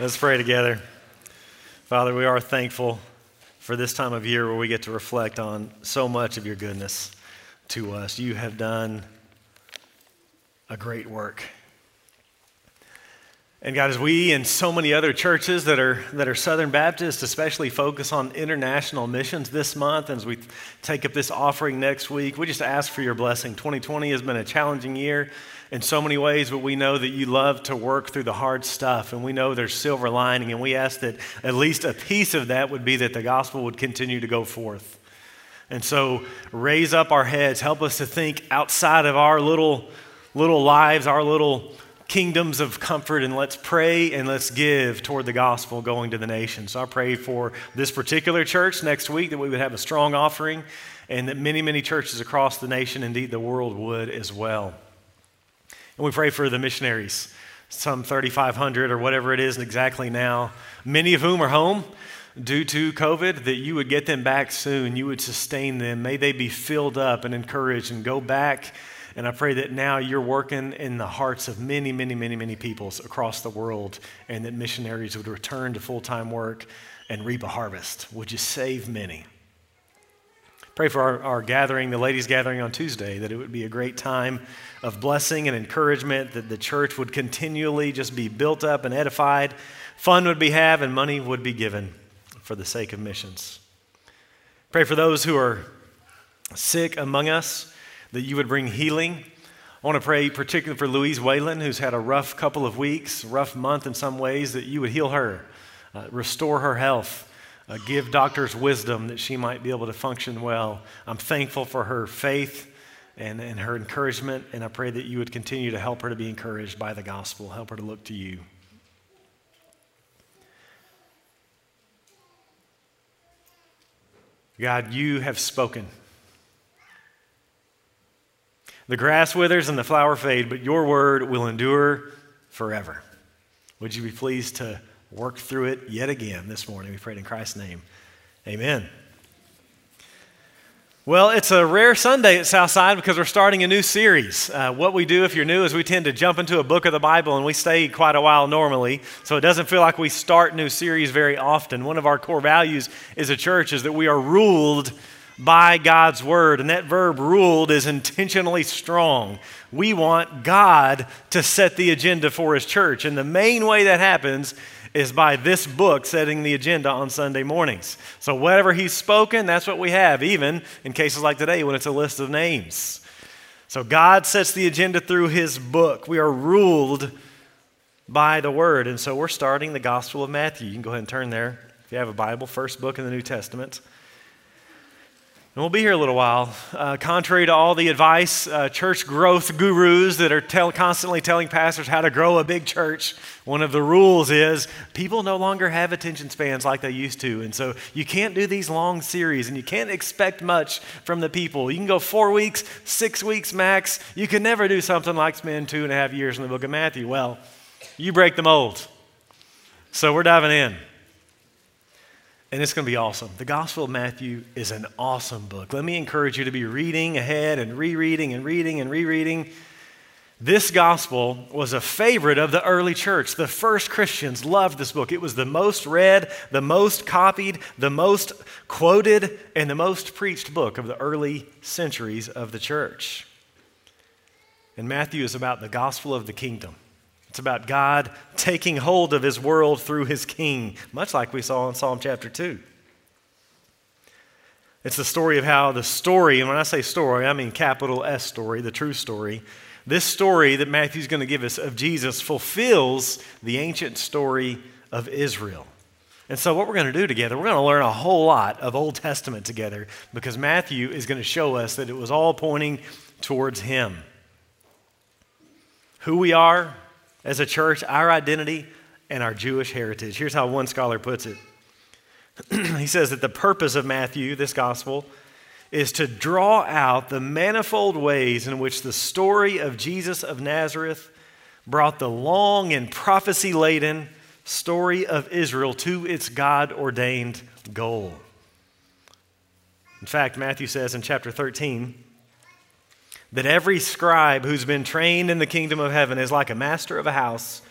Let's pray together. Father, we are thankful for this time of year where we get to reflect on so much of your goodness to us. You have done a great work. And God, as we and so many other churches that are, that are Southern Baptist, especially focus on international missions this month, and as we take up this offering next week, we just ask for your blessing. 2020 has been a challenging year in so many ways, but we know that you love to work through the hard stuff, and we know there's silver lining, and we ask that at least a piece of that would be that the gospel would continue to go forth. And so raise up our heads, help us to think outside of our little little lives, our little kingdoms of comfort, and let's pray and let's give toward the gospel going to the nation. So I pray for this particular church next week that we would have a strong offering and that many, many churches across the nation, indeed the world, would as well. And we pray for the missionaries, some 3,500 or whatever it is exactly now, many of whom are home due to COVID, that you would get them back soon. You would sustain them. May they be filled up and encouraged and go back. And I pray that now you're working in the hearts of many, many, many, many peoples across the world and that missionaries would return to full time work and reap a harvest. Would you save many? Pray for our, our, gathering, the ladies' gathering on Tuesday, that it would be a great time of blessing and encouragement, that the church would continually just be built up and edified, fun would be had, and money would be given for the sake of missions. Pray for those who are sick among us, that you would bring healing. I want to pray particularly for Louise Whalen, who's had a rough couple of weeks, rough month in some ways, that you would heal her, uh, restore her health uh, give doctors wisdom that she might be able to function well. I'm thankful for her faith and, and her encouragement, and I pray that you would continue to help her to be encouraged by the gospel, help her to look to you. God, you have spoken. The grass withers and the flower fade, but your word will endure forever. Would you be pleased to work through it yet again this morning. We prayed in Christ's name. Amen. Well, it's a rare Sunday at Southside because we're starting a new series. Uh, what we do if you're new is we tend to jump into a book of the Bible and we stay quite a while normally, so it doesn't feel like we start new series very often. One of our core values as a church is that we are ruled by God's word, and that verb ruled is intentionally strong. We want God to set the agenda for his church, and the main way that happens is by this book setting the agenda on Sunday mornings. So, whatever he's spoken, that's what we have, even in cases like today when it's a list of names. So, God sets the agenda through his book. We are ruled by the word. And so, we're starting the Gospel of Matthew. You can go ahead and turn there if you have a Bible, first book in the New Testament. And we'll be here a little while. Uh, contrary to all the advice, uh, church growth gurus that are tell, constantly telling pastors how to grow a big church, one of the rules is people no longer have attention spans like they used to. And so you can't do these long series and you can't expect much from the people. You can go four weeks, six weeks max. You can never do something like spend two and a half years in the book of Matthew. Well, you break the mold. So we're diving in and it's going to be awesome. The Gospel of Matthew is an awesome book. Let me encourage you to be reading ahead and rereading and reading and rereading. This gospel was a favorite of the early church. The first Christians loved this book. It was the most read, the most copied, the most quoted, and the most preached book of the early centuries of the church. And Matthew is about the gospel of the kingdom. It's about God taking hold of his world through his king, much like we saw in Psalm chapter 2. It's the story of how the story, and when I say story, I mean capital S story, the true story. This story that Matthew's going to give us of Jesus fulfills the ancient story of Israel. And so, what we're going to do together, we're going to learn a whole lot of Old Testament together because Matthew is going to show us that it was all pointing towards him. Who we are, as a church, our identity and our Jewish heritage. Here's how one scholar puts it he says that the purpose of Matthew, this gospel, is to draw out the manifold ways in which the story of Jesus of Nazareth brought the long and prophecy laden story of Israel to its God ordained goal. In fact, Matthew says in chapter 13, that every scribe who's been trained in the kingdom of heaven is like a master of a house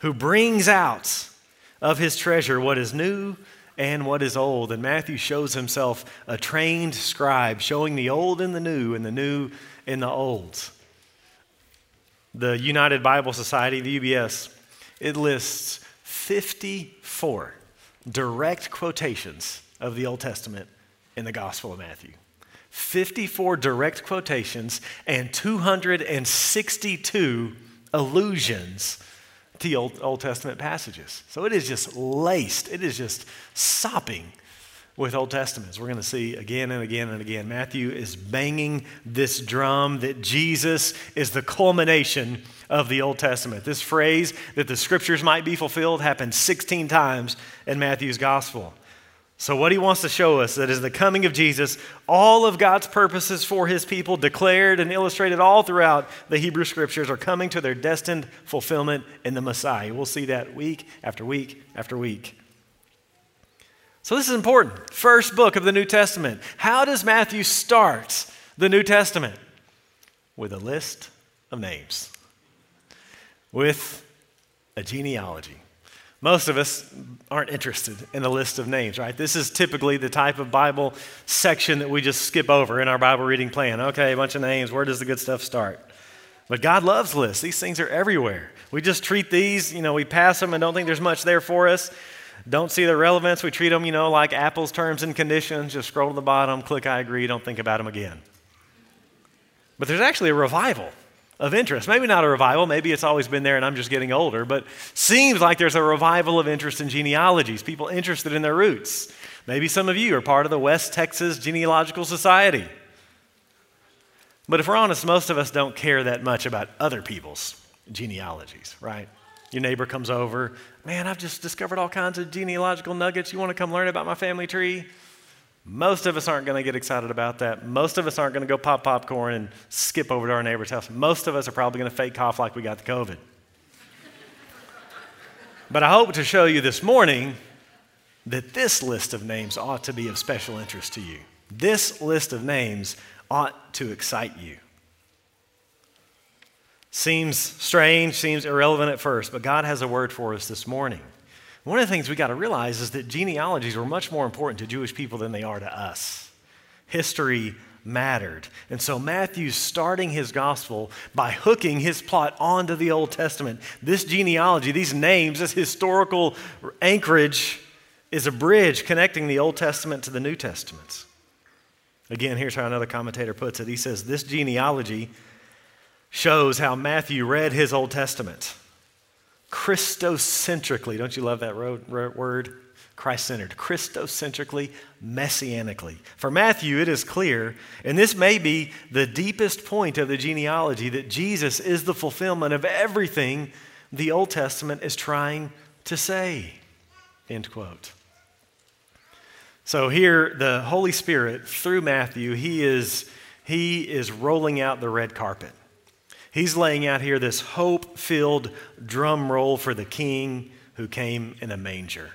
who brings out of his treasure what is new and what is old. And Matthew shows himself a trained scribe, showing the old and the new and the new and the old. The United Bible Society, the UBS, it lists 54 direct quotations of the Old Testament in the Gospel of Matthew. 54 direct quotations and 262 allusions to Old, Old Testament passages. So it is just laced, it is just sopping with Old Testaments. We're going to see again and again and again. Matthew is banging this drum that Jesus is the culmination of the Old Testament. This phrase that the scriptures might be fulfilled happens 16 times in Matthew's gospel. So, what he wants to show us that is the coming of Jesus, all of God's purposes for his people, declared and illustrated all throughout the Hebrew scriptures, are coming to their destined fulfillment in the Messiah. We'll see that week after week after week. So, this is important. First book of the New Testament. How does Matthew start the New Testament? With a list of names, with a genealogy. Most of us aren't interested in a list of names, right? This is typically the type of Bible section that we just skip over in our Bible reading plan. Okay, a bunch of names. Where does the good stuff start? But God loves lists. These things are everywhere. We just treat these, you know, we pass them and don't think there's much there for us. Don't see the relevance. We treat them, you know, like Apple's terms and conditions. Just scroll to the bottom, click I agree, don't think about them again. But there's actually a revival of interest. Maybe not a revival, maybe it's always been there and I'm just getting older, but seems like there's a revival of interest in genealogies, people interested in their roots. Maybe some of you are part of the West Texas Genealogical Society. But if we're honest, most of us don't care that much about other people's genealogies, right? Your neighbor comes over, man, I've just discovered all kinds of genealogical nuggets. You want to come learn about my family tree? Most of us aren't going to get excited about that. Most of us aren't going to go pop popcorn and skip over to our neighbor's house. Most of us are probably going to fake cough like we got the COVID. but I hope to show you this morning that this list of names ought to be of special interest to you. This list of names ought to excite you. Seems strange, seems irrelevant at first, but God has a word for us this morning. One of the things we got to realize is that genealogies were much more important to Jewish people than they are to us. History mattered. And so Matthew's starting his gospel by hooking his plot onto the Old Testament. This genealogy, these names, this historical anchorage is a bridge connecting the Old Testament to the New Testament. Again, here's how another commentator puts it. He says, This genealogy shows how Matthew read his Old Testament. Christocentrically. Don't you love that word? Christ centered. Christocentrically, messianically. For Matthew, it is clear, and this may be the deepest point of the genealogy, that Jesus is the fulfillment of everything the Old Testament is trying to say. End quote. So here, the Holy Spirit, through Matthew, he is, he is rolling out the red carpet. He's laying out here this hope filled drum roll for the king who came in a manger.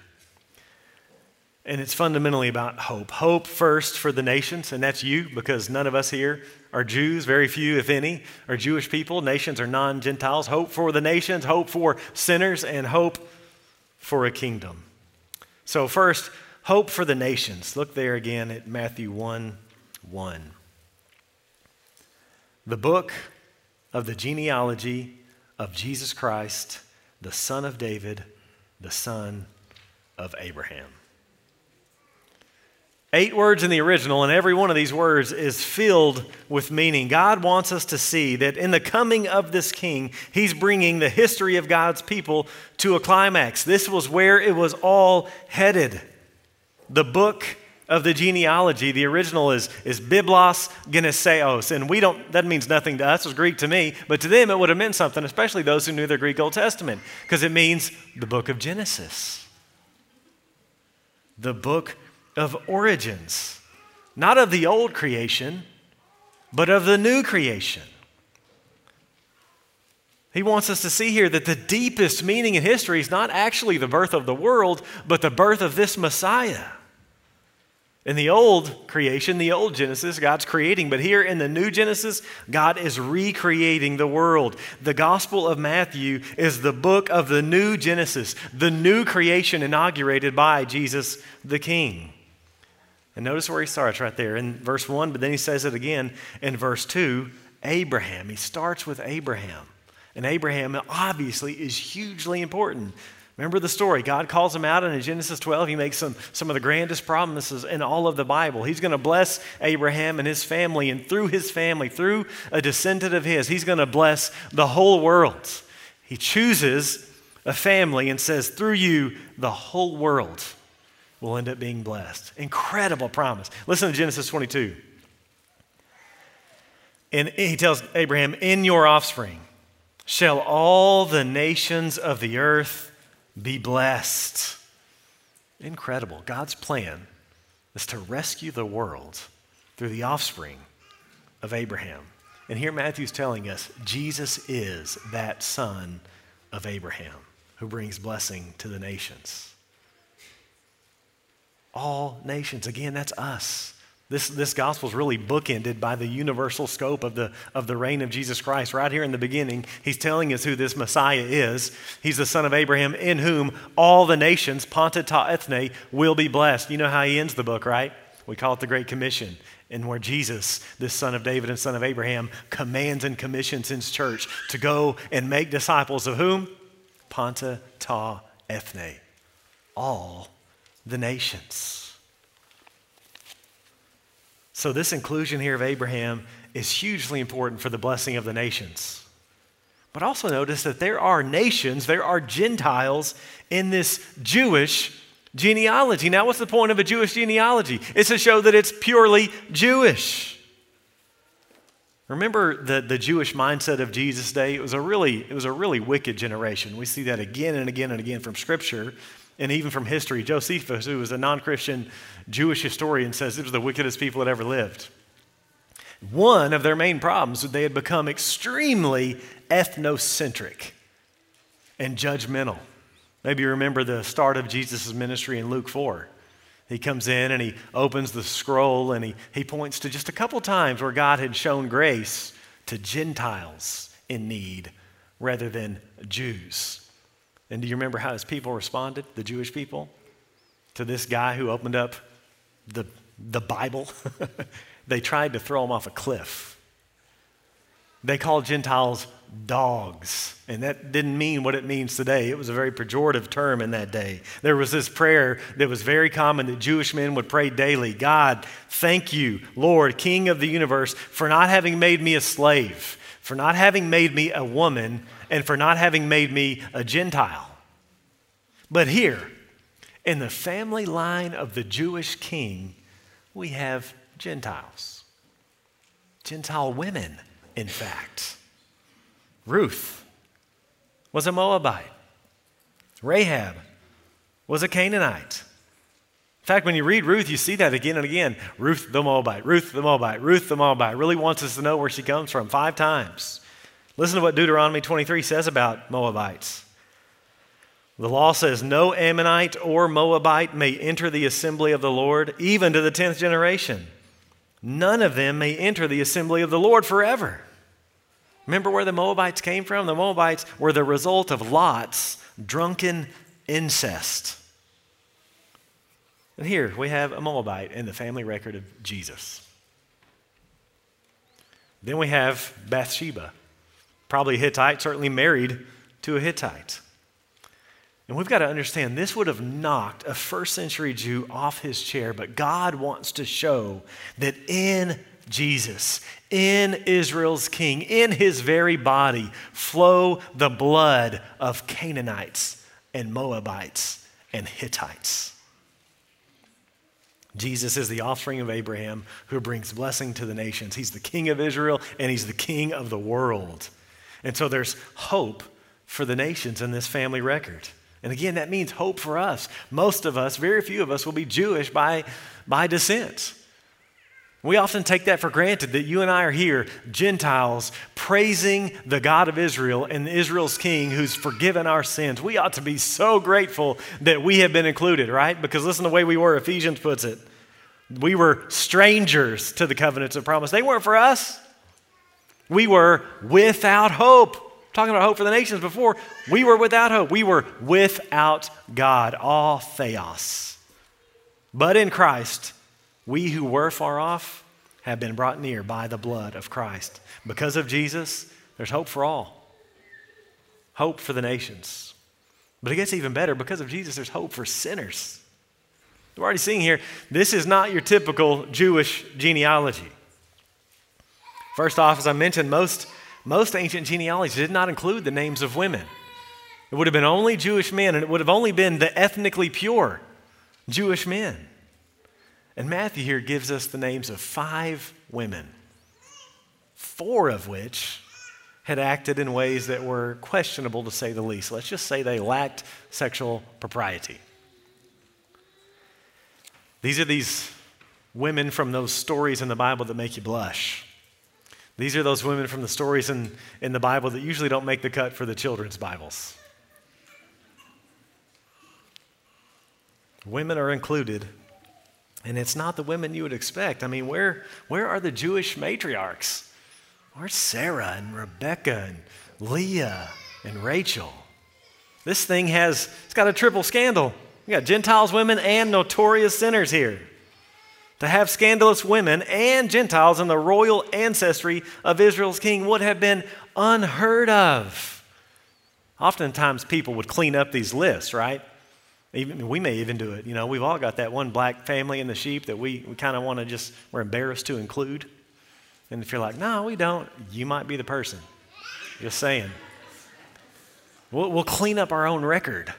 And it's fundamentally about hope. Hope first for the nations, and that's you, because none of us here are Jews. Very few, if any, are Jewish people. Nations are non Gentiles. Hope for the nations, hope for sinners, and hope for a kingdom. So, first, hope for the nations. Look there again at Matthew 1 1. The book of the genealogy of Jesus Christ, the son of David, the son of Abraham. Eight words in the original, and every one of these words is filled with meaning. God wants us to see that in the coming of this king, he's bringing the history of God's people to a climax. This was where it was all headed. The book of the genealogy, the original is, is Biblos Geneseos. And we don't, that means nothing to us, it's Greek to me, but to them it would have meant something, especially those who knew their Greek Old Testament, because it means the book of Genesis, the book of origins, not of the old creation, but of the new creation. He wants us to see here that the deepest meaning in history is not actually the birth of the world, but the birth of this Messiah. In the old creation, the old Genesis, God's creating, but here in the new Genesis, God is recreating the world. The Gospel of Matthew is the book of the new Genesis, the new creation inaugurated by Jesus the King. And notice where he starts right there in verse 1, but then he says it again in verse 2 Abraham. He starts with Abraham. And Abraham obviously is hugely important Remember the story. God calls him out, and in Genesis 12, he makes some, some of the grandest promises in all of the Bible. He's going to bless Abraham and his family, and through his family, through a descendant of his, he's going to bless the whole world. He chooses a family and says, Through you, the whole world will end up being blessed. Incredible promise. Listen to Genesis 22. And he tells Abraham, In your offspring shall all the nations of the earth be blessed. Incredible. God's plan is to rescue the world through the offspring of Abraham. And here Matthew's telling us Jesus is that son of Abraham who brings blessing to the nations. All nations. Again, that's us. This, this gospel is really bookended by the universal scope of the, of the reign of Jesus Christ. Right here in the beginning, he's telling us who this Messiah is. He's the son of Abraham, in whom all the nations, panta ta ethne, will be blessed. You know how he ends the book, right? We call it the Great Commission, and where Jesus, this son of David and son of Abraham, commands and commissions his church to go and make disciples of whom? Panta ta ethne, all the nations. So, this inclusion here of Abraham is hugely important for the blessing of the nations. But also notice that there are nations, there are Gentiles in this Jewish genealogy. Now, what's the point of a Jewish genealogy? It's to show that it's purely Jewish. Remember the, the Jewish mindset of Jesus' day? It was, a really, it was a really wicked generation. We see that again and again and again from Scripture and even from history. Josephus, who was a non Christian Jewish historian, says it was the wickedest people that ever lived. One of their main problems was they had become extremely ethnocentric and judgmental. Maybe you remember the start of Jesus' ministry in Luke 4. He comes in and he opens the scroll and he, he points to just a couple times where God had shown grace to Gentiles in need rather than Jews. And do you remember how his people responded, the Jewish people, to this guy who opened up the, the Bible? they tried to throw him off a cliff. They called Gentiles dogs. And that didn't mean what it means today. It was a very pejorative term in that day. There was this prayer that was very common that Jewish men would pray daily God, thank you, Lord, King of the universe, for not having made me a slave, for not having made me a woman, and for not having made me a Gentile. But here, in the family line of the Jewish king, we have Gentiles. Gentile women, in fact. Ruth was a Moabite. Rahab was a Canaanite. In fact, when you read Ruth, you see that again and again. Ruth the Moabite, Ruth the Moabite, Ruth the Moabite really wants us to know where she comes from five times. Listen to what Deuteronomy 23 says about Moabites. The law says, No Ammonite or Moabite may enter the assembly of the Lord, even to the tenth generation. None of them may enter the assembly of the Lord forever. Remember where the Moabites came from? The Moabites were the result of Lot's drunken incest. And here we have a Moabite in the family record of Jesus. Then we have Bathsheba probably Hittite, certainly married to a Hittite. And we've got to understand this would have knocked a first century Jew off his chair, but God wants to show that in Jesus, in Israel's king, in his very body, flow the blood of Canaanites and Moabites and Hittites. Jesus is the offspring of Abraham who brings blessing to the nations. He's the king of Israel and he's the king of the world. And so there's hope for the nations in this family record. And again, that means hope for us. Most of us, very few of us, will be Jewish by, by descent. We often take that for granted that you and I are here, Gentiles, praising the God of Israel and Israel's King who's forgiven our sins. We ought to be so grateful that we have been included, right? Because listen to the way we were, Ephesians puts it We were strangers to the covenants of promise. They weren't for us. We were without hope. Talking about hope for the nations before, we were without hope. We were without God, atheos. But in Christ, we who were far off have been brought near by the blood of Christ. Because of Jesus, there's hope for all, hope for the nations. But it gets even better. Because of Jesus, there's hope for sinners. We're already seeing here, this is not your typical Jewish genealogy. First off, as I mentioned, most, most ancient genealogies did not include the names of women. It would have been only Jewish men, and it would have only been the ethnically pure Jewish men. And Matthew here gives us the names of five women, four of which had acted in ways that were questionable to say the least. Let's just say they lacked sexual propriety. These are these women from those stories in the Bible that make you blush. These are those women from the stories in, in the Bible that usually don't make the cut for the children's Bibles. Women are included, and it's not the women you would expect. I mean, where, where are the Jewish matriarchs? Where's Sarah and Rebecca and Leah and Rachel? This thing has, it's got a triple scandal. We got Gentiles, women, and notorious sinners here to have scandalous women and Gentiles in the royal ancestry of Israel's king would have been unheard of. Oftentimes, people would clean up these lists, right? Even, we may even do it. You know, we've all got that one black family in the sheep that we, we kind of want to just, we're embarrassed to include. And if you're like, no, we don't, you might be the person. Just saying. We'll, we'll clean up our own record.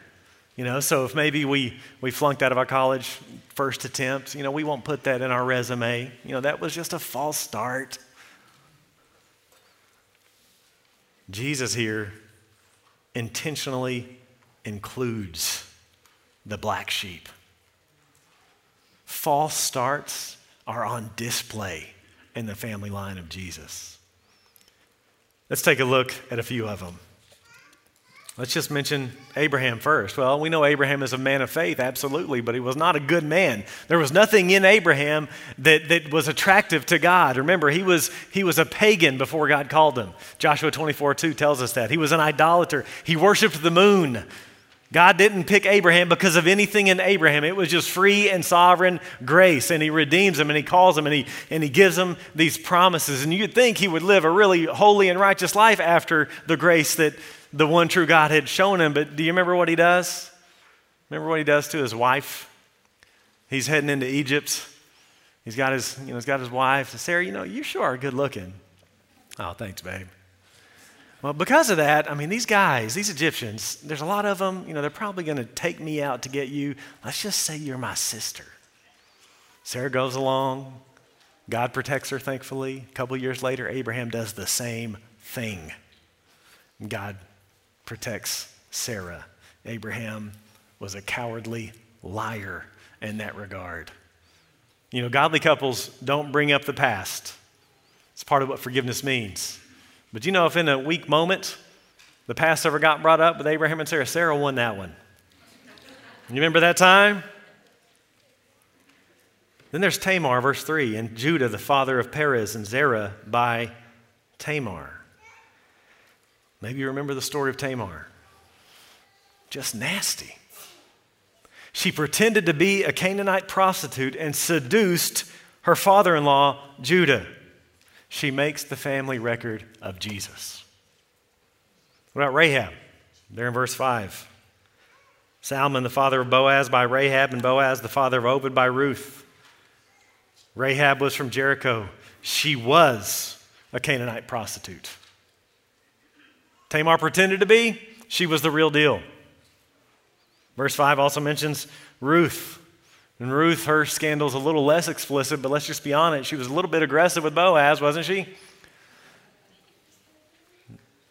You know, so if maybe we, we flunked out of our college first attempt, you know, we won't put that in our resume. You know, that was just a false start. Jesus here intentionally includes the black sheep. False starts are on display in the family line of Jesus. Let's take a look at a few of them. Let's just mention Abraham first. Well, we know Abraham is a man of faith, absolutely, but he was not a good man. There was nothing in Abraham that, that was attractive to God. Remember, he was, he was a pagan before God called him. Joshua 24 2 tells us that. He was an idolater, he worshiped the moon. God didn't pick Abraham because of anything in Abraham. It was just free and sovereign grace. And he redeems him and he calls him and he, and he gives him these promises. And you'd think he would live a really holy and righteous life after the grace that, the one true God had shown him. But do you remember what he does? Remember what he does to his wife? He's heading into Egypt. He's got his, you know, he's got his wife. Sarah, you know, you sure are good looking. Oh, thanks, babe. Well, because of that, I mean, these guys, these Egyptians, there's a lot of them, you know, they're probably going to take me out to get you. Let's just say you're my sister. Sarah goes along. God protects her, thankfully. A couple years later, Abraham does the same thing. God protects Sarah. Abraham was a cowardly liar in that regard. You know, godly couples don't bring up the past. It's part of what forgiveness means. But you know, if in a weak moment the past ever got brought up with Abraham and Sarah, Sarah won that one. You remember that time? Then there's Tamar, verse 3, and Judah, the father of Perez and Zerah by Tamar. Maybe you remember the story of Tamar. Just nasty. She pretended to be a Canaanite prostitute and seduced her father in law, Judah. She makes the family record of Jesus. What about Rahab? There in verse 5. Salmon, the father of Boaz, by Rahab, and Boaz, the father of Obed, by Ruth. Rahab was from Jericho. She was a Canaanite prostitute. Tamar pretended to be, she was the real deal. Verse 5 also mentions Ruth. And Ruth, her scandal's a little less explicit, but let's just be honest. She was a little bit aggressive with Boaz, wasn't she?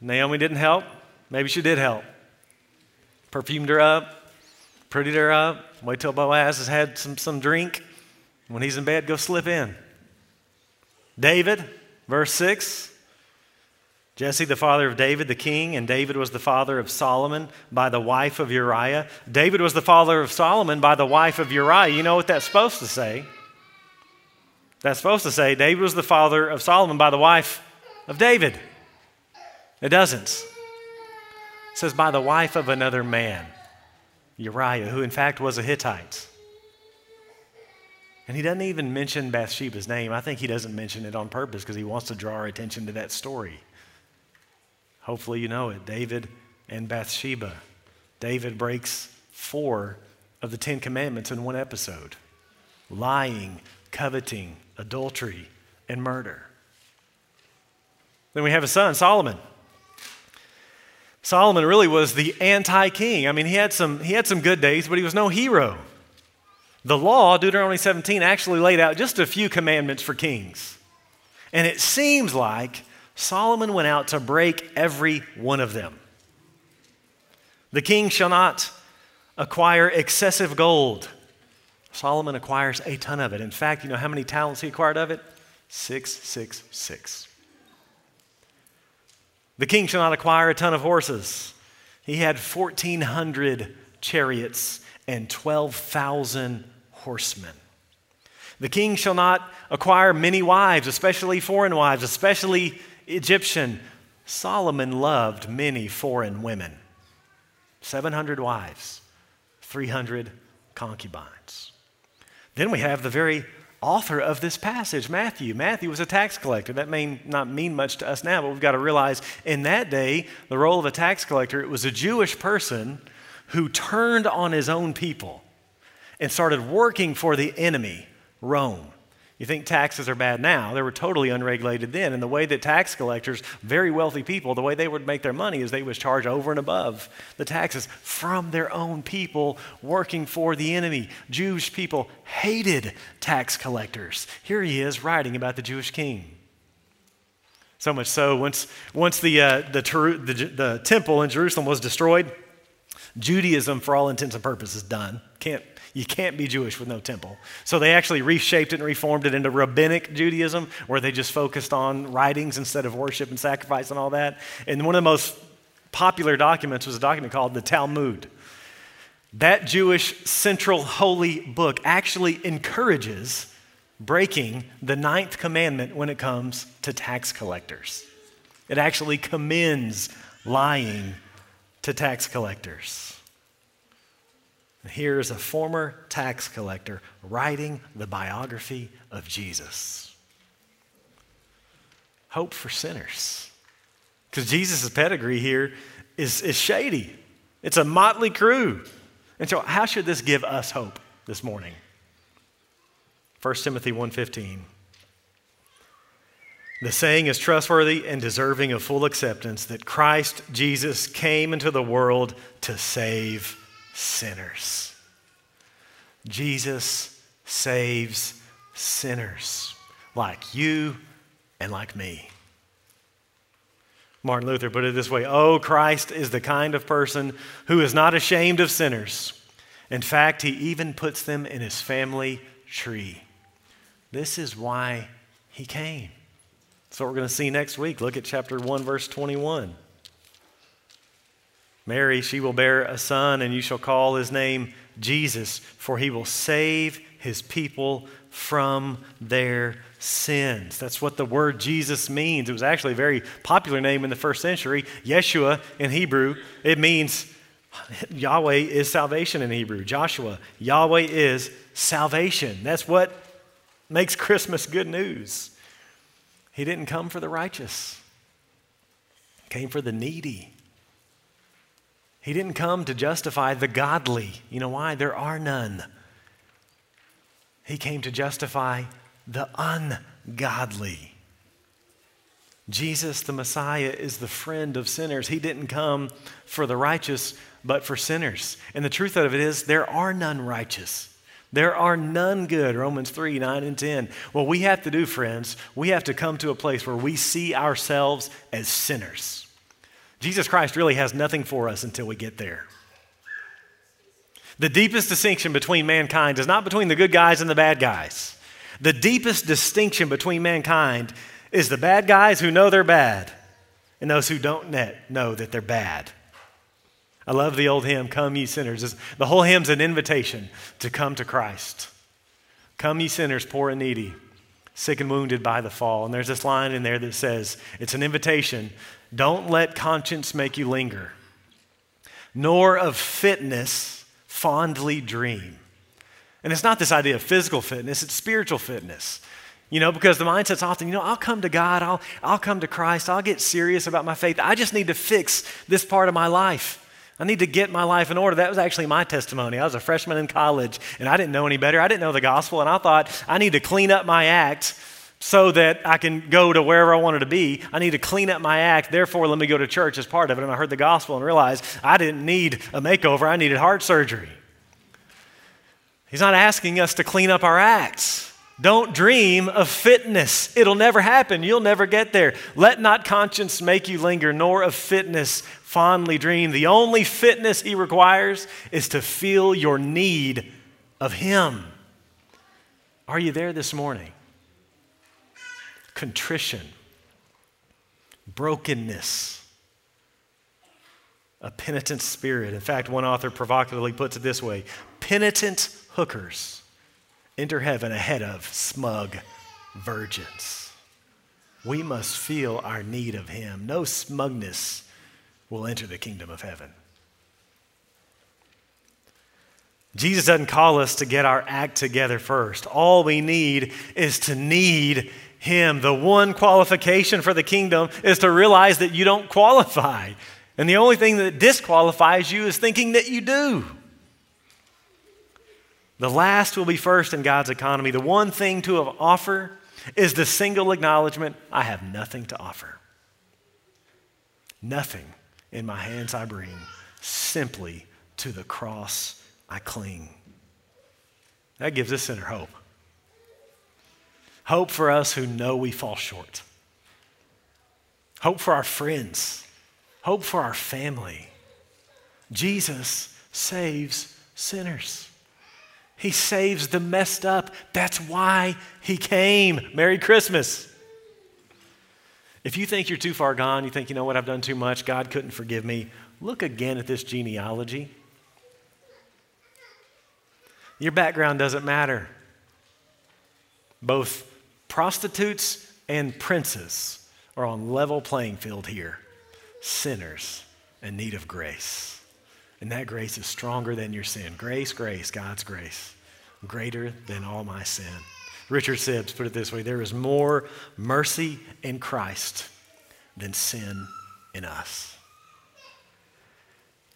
Naomi didn't help. Maybe she did help. Perfumed her up, prettied her up. Wait till Boaz has had some, some drink. When he's in bed, go slip in. David, verse 6. Jesse, the father of David, the king, and David was the father of Solomon by the wife of Uriah. David was the father of Solomon by the wife of Uriah. You know what that's supposed to say? That's supposed to say David was the father of Solomon by the wife of David. It doesn't. It says by the wife of another man, Uriah, who in fact was a Hittite. And he doesn't even mention Bathsheba's name. I think he doesn't mention it on purpose because he wants to draw our attention to that story. Hopefully, you know it David and Bathsheba. David breaks four of the Ten Commandments in one episode lying, coveting, adultery, and murder. Then we have a son, Solomon. Solomon really was the anti king. I mean, he had, some, he had some good days, but he was no hero. The law, Deuteronomy 17, actually laid out just a few commandments for kings. And it seems like Solomon went out to break every one of them. The king shall not acquire excessive gold. Solomon acquires a ton of it. In fact, you know how many talents he acquired of it? 666. The king shall not acquire a ton of horses. He had 1,400 chariots and 12,000 horsemen. The king shall not acquire many wives, especially foreign wives, especially Egyptian. Solomon loved many foreign women 700 wives, 300 concubines. Then we have the very author of this passage, Matthew. Matthew was a tax collector. That may not mean much to us now, but we've got to realize in that day, the role of a tax collector, it was a Jewish person who turned on his own people and started working for the enemy, Rome. You think taxes are bad now? They were totally unregulated then. And the way that tax collectors, very wealthy people, the way they would make their money is they would charge over and above the taxes from their own people working for the enemy. Jewish people hated tax collectors. Here he is writing about the Jewish king. So much so, once, once the, uh, the, the, the temple in Jerusalem was destroyed, Judaism, for all intents and purposes, done. Can't you can't be Jewish with no temple. So they actually reshaped it and reformed it into rabbinic Judaism, where they just focused on writings instead of worship and sacrifice and all that. And one of the most popular documents was a document called the Talmud. That Jewish central holy book actually encourages breaking the ninth commandment when it comes to tax collectors. It actually commends lying to tax collectors. Here is a former tax collector writing the biography of Jesus. Hope for sinners. Because Jesus' pedigree here is, is shady, it's a motley crew. And so, how should this give us hope this morning? 1 Timothy 1:15 The saying is trustworthy and deserving of full acceptance that Christ Jesus came into the world to save sinners. Jesus saves sinners like you and like me. Martin Luther put it this way Oh, Christ is the kind of person who is not ashamed of sinners. In fact, he even puts them in his family tree. This is why he came. What we're going to see next week. Look at chapter 1, verse 21. Mary, she will bear a son, and you shall call his name Jesus, for he will save his people from their sins. That's what the word Jesus means. It was actually a very popular name in the first century. Yeshua in Hebrew, it means Yahweh is salvation in Hebrew. Joshua, Yahweh is salvation. That's what makes Christmas good news. He didn't come for the righteous, he came for the needy. He didn't come to justify the godly. You know why? There are none. He came to justify the ungodly. Jesus, the Messiah, is the friend of sinners. He didn't come for the righteous, but for sinners. And the truth of it is, there are none righteous. There are none good. Romans 3 9 and 10. What we have to do, friends, we have to come to a place where we see ourselves as sinners. Jesus Christ really has nothing for us until we get there. The deepest distinction between mankind is not between the good guys and the bad guys. The deepest distinction between mankind is the bad guys who know they're bad and those who don't know that they're bad. I love the old hymn, Come Ye Sinners. The whole hymn's an invitation to come to Christ. Come, ye sinners, poor and needy. sick and wounded by the fall. And there's this line in there that says, it's an invitation don't let conscience make you linger, nor of fitness fondly dream. And it's not this idea of physical fitness, it's spiritual fitness. You know, because the mindset's often, you know, I'll come to God, I'll, I'll come to Christ, I'll get serious about my faith. I just need to fix this part of my life. I need to get my life in order. That was actually my testimony. I was a freshman in college and I didn't know any better. I didn't know the gospel, and I thought I need to clean up my act so that I can go to wherever I wanted to be. I need to clean up my act. Therefore, let me go to church as part of it. And I heard the gospel and realized I didn't need a makeover, I needed heart surgery. He's not asking us to clean up our acts. Don't dream of fitness. It'll never happen. You'll never get there. Let not conscience make you linger, nor of fitness fondly dream. The only fitness he requires is to feel your need of him. Are you there this morning? Contrition, brokenness, a penitent spirit. In fact, one author provocatively puts it this way penitent hookers enter heaven ahead of smug virgins. We must feel our need of Him. No smugness will enter the kingdom of heaven. Jesus doesn't call us to get our act together first. All we need is to need Him. The one qualification for the kingdom is to realize that you don't qualify. And the only thing that disqualifies you is thinking that you do. The last will be first in God's economy. The one thing to offer is the single acknowledgement I have nothing to offer. Nothing in my hands I bring, simply to the cross I cling. That gives us sinner hope. Hope for us who know we fall short. Hope for our friends. Hope for our family. Jesus saves sinners. He saves the messed up. That's why he came. Merry Christmas. If you think you're too far gone, you think, you know what, I've done too much, God couldn't forgive me, look again at this genealogy. Your background doesn't matter. Both prostitutes and princes are on level playing field here. Sinners in need of grace. And that grace is stronger than your sin. Grace, grace, God's grace, greater than all my sin. Richard Sibbes put it this way there is more mercy in Christ than sin in us.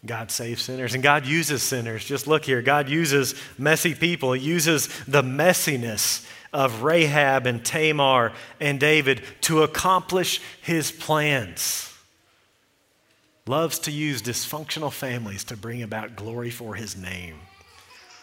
God saves sinners and God uses sinners. Just look here. God uses messy people. He uses the messiness of Rahab and Tamar and David to accomplish his plans loves to use dysfunctional families to bring about glory for his name.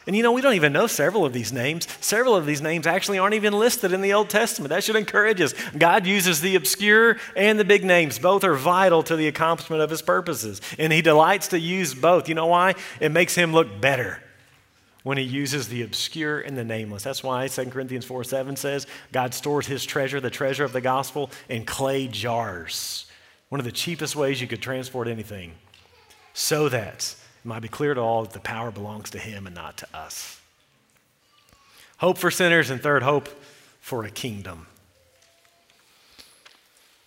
And you know, we don't even know several of these names. Several of these names actually aren't even listed in the Old Testament. That should encourage us. God uses the obscure and the big names. Both are vital to the accomplishment of his purposes. And he delights to use both. You know why? It makes him look better when he uses the obscure and the nameless. That's why 2 Corinthians 4 7 says God stores his treasure, the treasure of the gospel, in clay jars one of the cheapest ways you could transport anything, so that it might be clear to all that the power belongs to Him and not to us. Hope for sinners, and third, hope for a kingdom.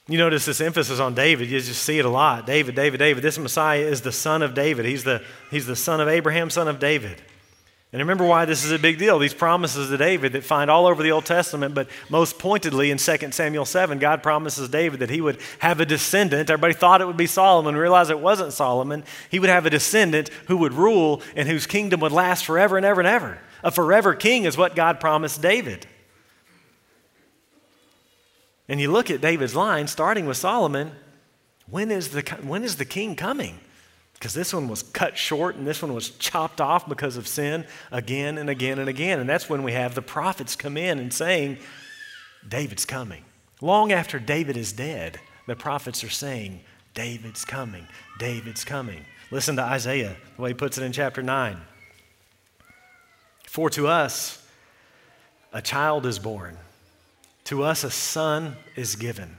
You notice this emphasis on David. You just see it a lot. David, David, David. This Messiah is the son of David. He's the, he's the son of Abraham, son of David. And remember why this is a big deal. These promises to David that find all over the Old Testament, but most pointedly in 2 Samuel 7, God promises David that he would have a descendant. Everybody thought it would be Solomon, realized it wasn't Solomon. He would have a descendant who would rule and whose kingdom would last forever and ever and ever. A forever king is what God promised David. And you look at David's line, starting with Solomon, when is the, when is the king coming? Because this one was cut short and this one was chopped off because of sin again and again and again. And that's when we have the prophets come in and saying, David's coming. Long after David is dead, the prophets are saying, David's coming. David's coming. Listen to Isaiah, the way he puts it in chapter 9. For to us a child is born, to us a son is given.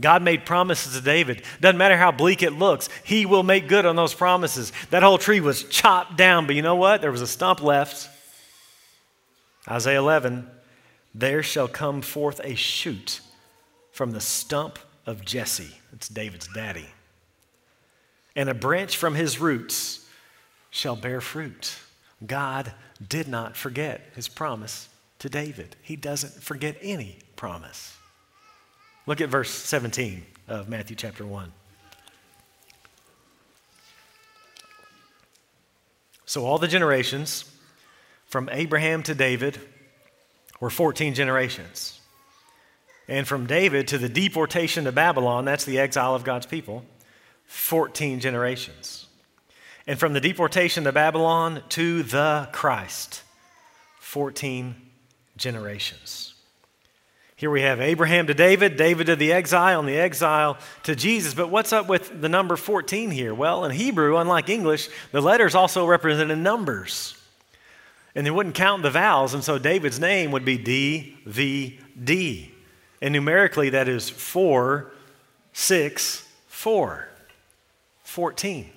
God made promises to David. Doesn't matter how bleak it looks, he will make good on those promises. That whole tree was chopped down, but you know what? There was a stump left. Isaiah 11 There shall come forth a shoot from the stump of Jesse. It's David's daddy. And a branch from his roots shall bear fruit. God did not forget his promise to David. He doesn't forget any promise. Look at verse 17 of Matthew chapter 1. So, all the generations from Abraham to David were 14 generations. And from David to the deportation to Babylon, that's the exile of God's people, 14 generations. And from the deportation to Babylon to the Christ, 14 generations. Here we have Abraham to David, David to the exile, and the exile to Jesus. But what's up with the number 14 here? Well, in Hebrew, unlike English, the letters also represented numbers. And they wouldn't count the vowels, and so David's name would be D V D. And numerically, that is 4, 6, 4. 14.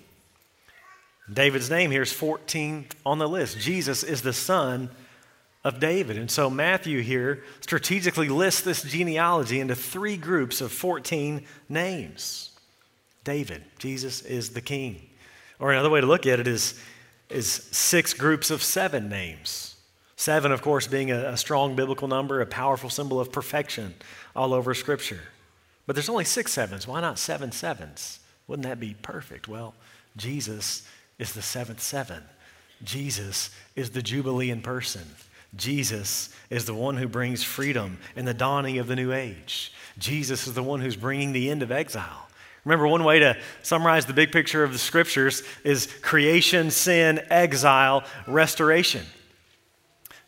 David's name here is 14 on the list. Jesus is the son of David. And so Matthew here strategically lists this genealogy into three groups of 14 names. David, Jesus is the king. Or another way to look at it is, is six groups of seven names. Seven, of course, being a, a strong biblical number, a powerful symbol of perfection all over Scripture. But there's only six sevens. Why not seven sevens? Wouldn't that be perfect? Well, Jesus is the seventh seven. Jesus is the Jubilee in person. Jesus is the one who brings freedom and the dawning of the new age. Jesus is the one who's bringing the end of exile. Remember, one way to summarize the big picture of the scriptures is creation, sin, exile, restoration.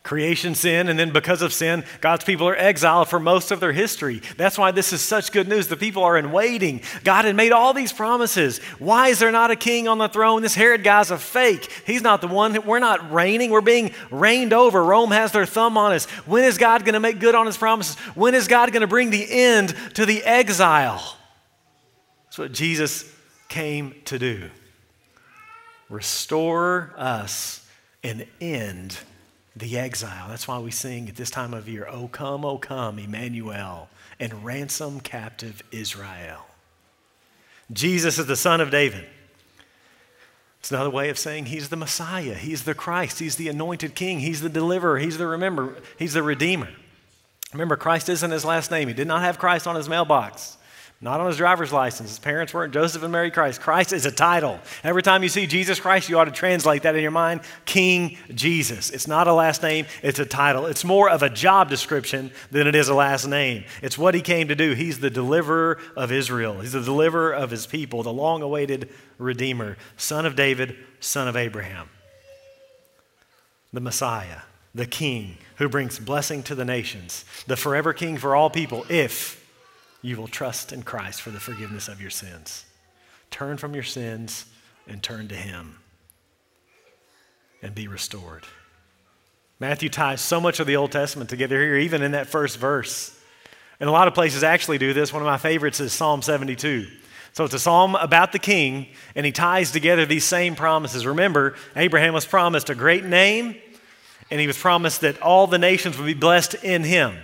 Creation sin, and then because of sin, God's people are exiled for most of their history. That's why this is such good news. The people are in waiting. God had made all these promises. Why is there not a king on the throne? This Herod guy's a fake. He's not the one. We're not reigning. We're being reigned over. Rome has their thumb on us. When is God going to make good on his promises? When is God going to bring the end to the exile? That's what Jesus came to do restore us and end the exile. That's why we sing at this time of year, O come, O come, Emmanuel, and ransom captive Israel. Jesus is the son of David. It's another way of saying he's the Messiah, he's the Christ, he's the anointed king, he's the deliverer, he's the remember, he's the redeemer. Remember, Christ isn't his last name. He did not have Christ on his mailbox not on his driver's license. His parents weren't Joseph and Mary Christ. Christ is a title. Every time you see Jesus Christ, you ought to translate that in your mind King Jesus. It's not a last name, it's a title. It's more of a job description than it is a last name. It's what he came to do. He's the deliverer of Israel, he's the deliverer of his people, the long awaited Redeemer, son of David, son of Abraham, the Messiah. The King who brings blessing to the nations, the forever King for all people, if you will trust in Christ for the forgiveness of your sins. Turn from your sins and turn to Him and be restored. Matthew ties so much of the Old Testament together here, even in that first verse. And a lot of places actually do this. One of my favorites is Psalm 72. So it's a psalm about the king, and he ties together these same promises. Remember, Abraham was promised a great name, and he was promised that all the nations would be blessed in him.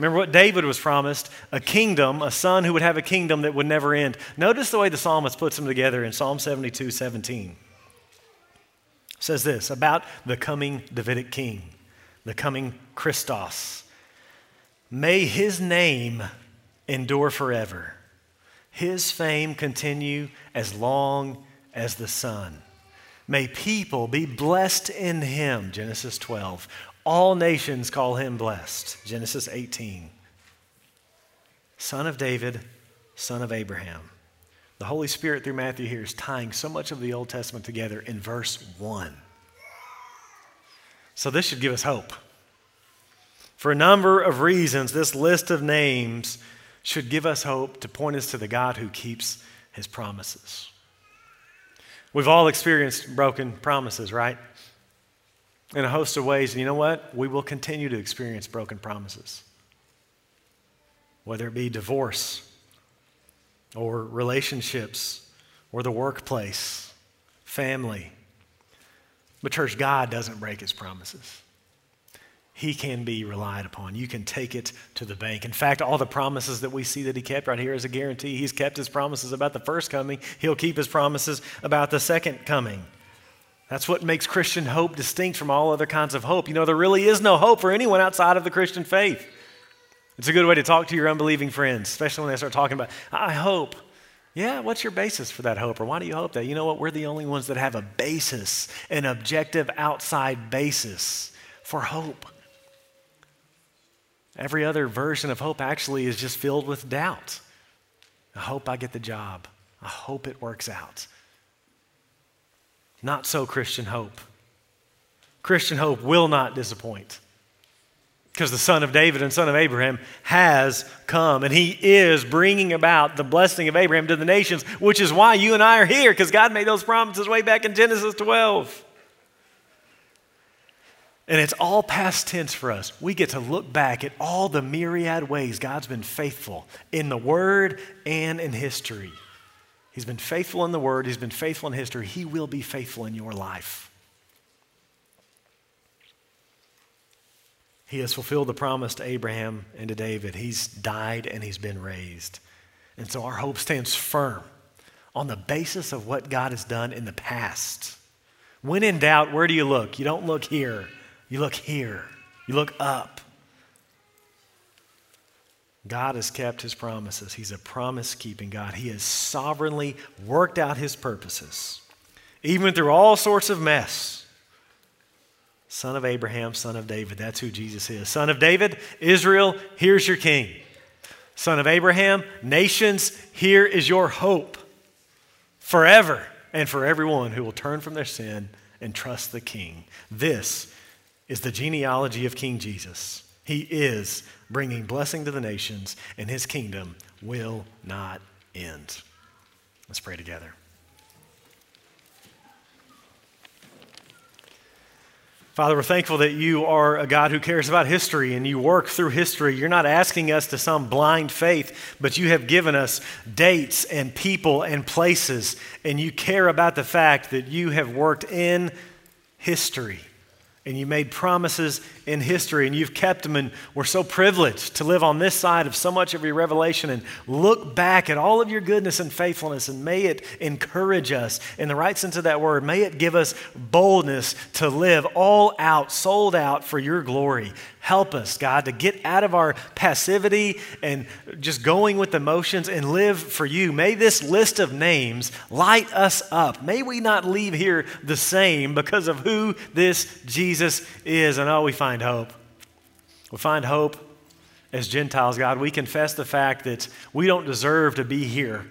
Remember what David was promised a kingdom, a son who would have a kingdom that would never end. Notice the way the psalmist puts them together in Psalm 72 17. It says this about the coming Davidic king, the coming Christos. May his name endure forever, his fame continue as long as the sun. May people be blessed in him, Genesis 12. All nations call him blessed. Genesis 18. Son of David, son of Abraham. The Holy Spirit, through Matthew, here is tying so much of the Old Testament together in verse 1. So this should give us hope. For a number of reasons, this list of names should give us hope to point us to the God who keeps his promises. We've all experienced broken promises, right? In a host of ways. And you know what? We will continue to experience broken promises. Whether it be divorce or relationships or the workplace, family. But, church, God doesn't break his promises he can be relied upon. You can take it to the bank. In fact, all the promises that we see that he kept right here is a guarantee. He's kept his promises about the first coming, he'll keep his promises about the second coming. That's what makes Christian hope distinct from all other kinds of hope. You know, there really is no hope for anyone outside of the Christian faith. It's a good way to talk to your unbelieving friends, especially when they start talking about, I hope. Yeah, what's your basis for that hope? Or why do you hope that? You know what? We're the only ones that have a basis, an objective outside basis for hope. Every other version of hope actually is just filled with doubt. I hope I get the job. I hope it works out. Not so Christian hope. Christian hope will not disappoint because the son of David and son of Abraham has come and he is bringing about the blessing of Abraham to the nations, which is why you and I are here because God made those promises way back in Genesis 12. And it's all past tense for us. We get to look back at all the myriad ways God's been faithful in the Word and in history. He's been faithful in the Word, He's been faithful in history. He will be faithful in your life. He has fulfilled the promise to Abraham and to David. He's died and he's been raised. And so our hope stands firm on the basis of what God has done in the past. When in doubt, where do you look? You don't look here. You look here, you look up. God has kept his promises. He's a promise keeping God. He has sovereignly worked out his purposes, even through all sorts of mess. Son of Abraham, son of David. That's who Jesus is. Son of David, Israel, here's your king. Son of Abraham, nations, here is your hope forever and for everyone who will turn from their sin and trust the king. This is the genealogy of King Jesus. He is bringing blessing to the nations, and his kingdom will not end. Let's pray together. Father, we're thankful that you are a God who cares about history and you work through history. You're not asking us to some blind faith, but you have given us dates and people and places, and you care about the fact that you have worked in history and you made promises in history and you've kept them and we're so privileged to live on this side of so much of your revelation and look back at all of your goodness and faithfulness and may it encourage us in the right sense of that word. May it give us boldness to live all out sold out for your glory. Help us god to get out of our passivity and just going with the motions and live for you. May this list of names light us up. May we not leave here the same because of who this jesus is and oh we find hope hope. We find hope as Gentiles, God. We confess the fact that we don't deserve to be here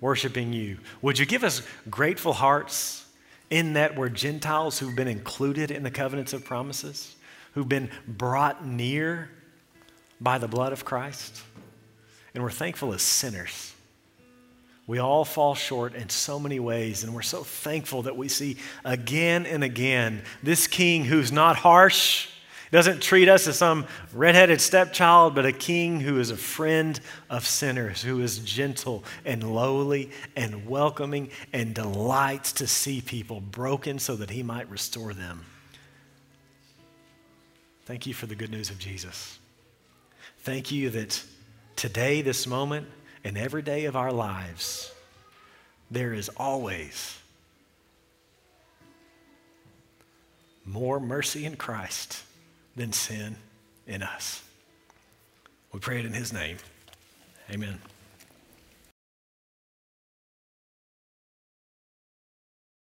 worshiping you. Would you give us grateful hearts in that we're Gentiles who've been included in the covenants of promises, who've been brought near by the blood of Christ? And we're thankful as sinners. We all fall short in so many ways, and we're so thankful that we see again and again this king who's not harsh doesn't treat us as some redheaded stepchild, but a king who is a friend of sinners, who is gentle and lowly and welcoming and delights to see people broken so that he might restore them. Thank you for the good news of Jesus. Thank you that today, this moment, and every day of our lives, there is always more mercy in Christ than sin in us. We pray it in His name. Amen.